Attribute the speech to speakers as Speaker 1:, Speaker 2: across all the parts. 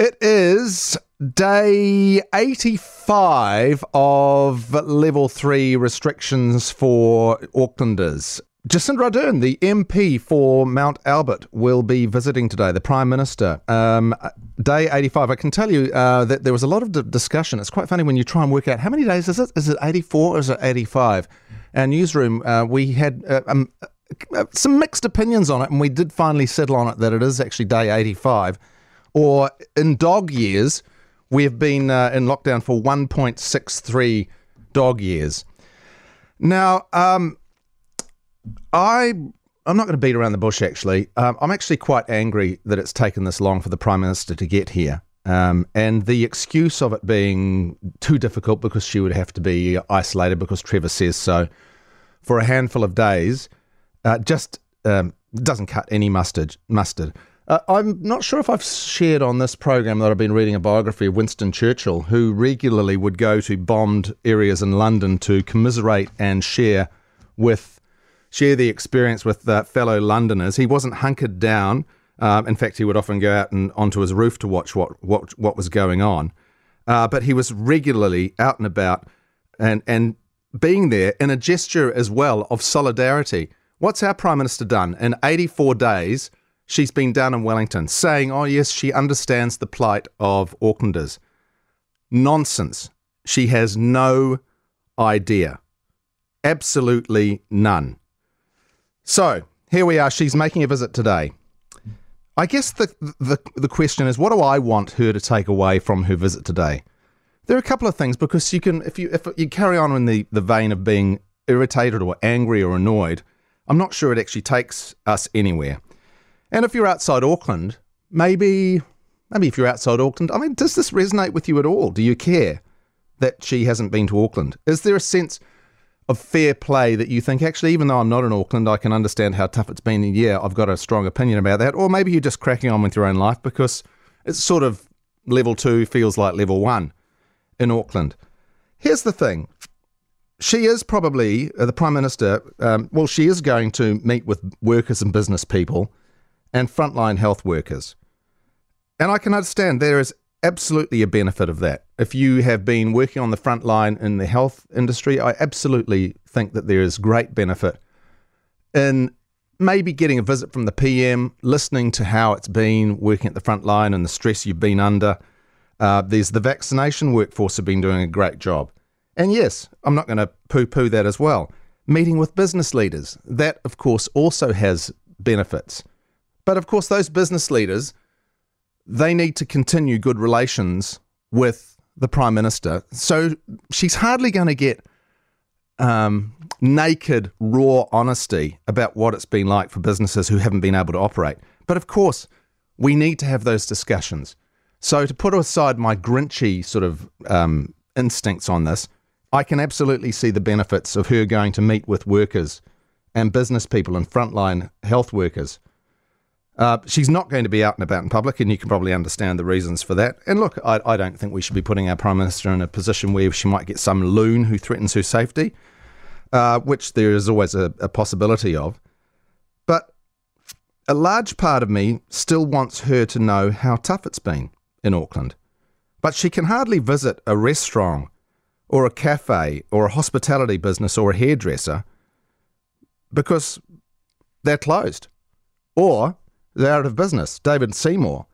Speaker 1: It is day 85 of level 3 restrictions for Aucklanders. Jacinda Ardern, the MP for Mount Albert, will be visiting today, the Prime Minister. Um, day 85. I can tell you uh, that there was a lot of d- discussion. It's quite funny when you try and work out how many days is it? Is it 84 or is it 85? Our newsroom, uh, we had uh, um, uh, some mixed opinions on it, and we did finally settle on it that it is actually day 85. Or in dog years, we have been uh, in lockdown for 1.63 dog years. Now, um, I I'm not going to beat around the bush. Actually, um, I'm actually quite angry that it's taken this long for the prime minister to get here, um, and the excuse of it being too difficult because she would have to be isolated because Trevor says so for a handful of days, uh, just um, doesn't cut any mustard. Mustard. Uh, I'm not sure if I've shared on this program that I've been reading a biography of Winston Churchill, who regularly would go to bombed areas in London to commiserate and share with share the experience with uh, fellow Londoners. He wasn't hunkered down. Um, in fact, he would often go out and onto his roof to watch what what what was going on. Uh, but he was regularly out and about, and and being there in a gesture as well of solidarity. What's our prime minister done in 84 days? She's been down in Wellington, saying, "Oh yes, she understands the plight of Aucklanders." Nonsense. She has no idea. Absolutely none. So here we are. She's making a visit today. I guess the, the the question is, what do I want her to take away from her visit today? There are a couple of things because you can, if you if you carry on in the, the vein of being irritated or angry or annoyed, I'm not sure it actually takes us anywhere. And if you're outside Auckland, maybe maybe if you're outside Auckland, I mean, does this resonate with you at all? Do you care that she hasn't been to Auckland? Is there a sense of fair play that you think, actually, even though I'm not in Auckland, I can understand how tough it's been. And yeah, I've got a strong opinion about that. Or maybe you're just cracking on with your own life because it's sort of level two feels like level one in Auckland. Here's the thing. She is probably, uh, the Prime Minister, um, well, she is going to meet with workers and business people and frontline health workers. And I can understand there is absolutely a benefit of that. If you have been working on the front line in the health industry, I absolutely think that there is great benefit in maybe getting a visit from the PM, listening to how it's been working at the front line and the stress you've been under. Uh, there's the vaccination workforce have been doing a great job. And yes, I'm not going to poo poo that as well. Meeting with business leaders, that of course also has benefits. But of course, those business leaders they need to continue good relations with the prime minister. So she's hardly going to get um, naked, raw honesty about what it's been like for businesses who haven't been able to operate. But of course, we need to have those discussions. So to put aside my grinchy sort of um, instincts on this, I can absolutely see the benefits of her going to meet with workers and business people and frontline health workers uh, she's not going to be out and about in public, and you can probably understand the reasons for that. And look, I, I, don't think we should be putting our Prime Minister in a position where she might get some loon who threatens her safety, uh, which there is always a, a possibility of. But a large part of me still wants her to know how tough it's been in Auckland. But she can hardly visit a restaurant or a cafe or a hospitality business or a hairdresser because they're closed. Or they're out of business. David Seymour,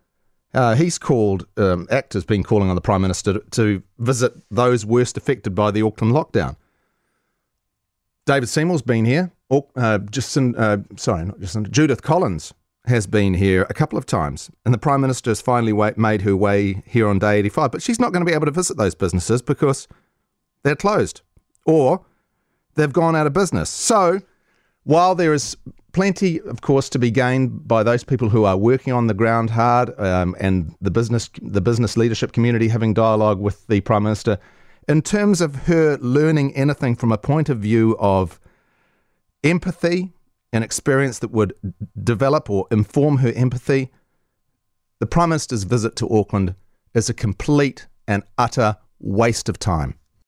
Speaker 1: uh, he's called, um, ACT has been calling on the Prime Minister to, to visit those worst affected by the Auckland lockdown. David Seymour's been here. Uh, Jacinda, uh, sorry, not Jacinda, Judith Collins has been here a couple of times, and the Prime Minister has finally wa- made her way here on day 85. But she's not going to be able to visit those businesses because they're closed or they've gone out of business. So while there is plenty, of course, to be gained by those people who are working on the ground hard, um, and the business the business leadership community having dialogue with the prime minister. In terms of her learning anything from a point of view of empathy and experience that would develop or inform her empathy, the prime minister's visit to Auckland is a complete and utter waste of time.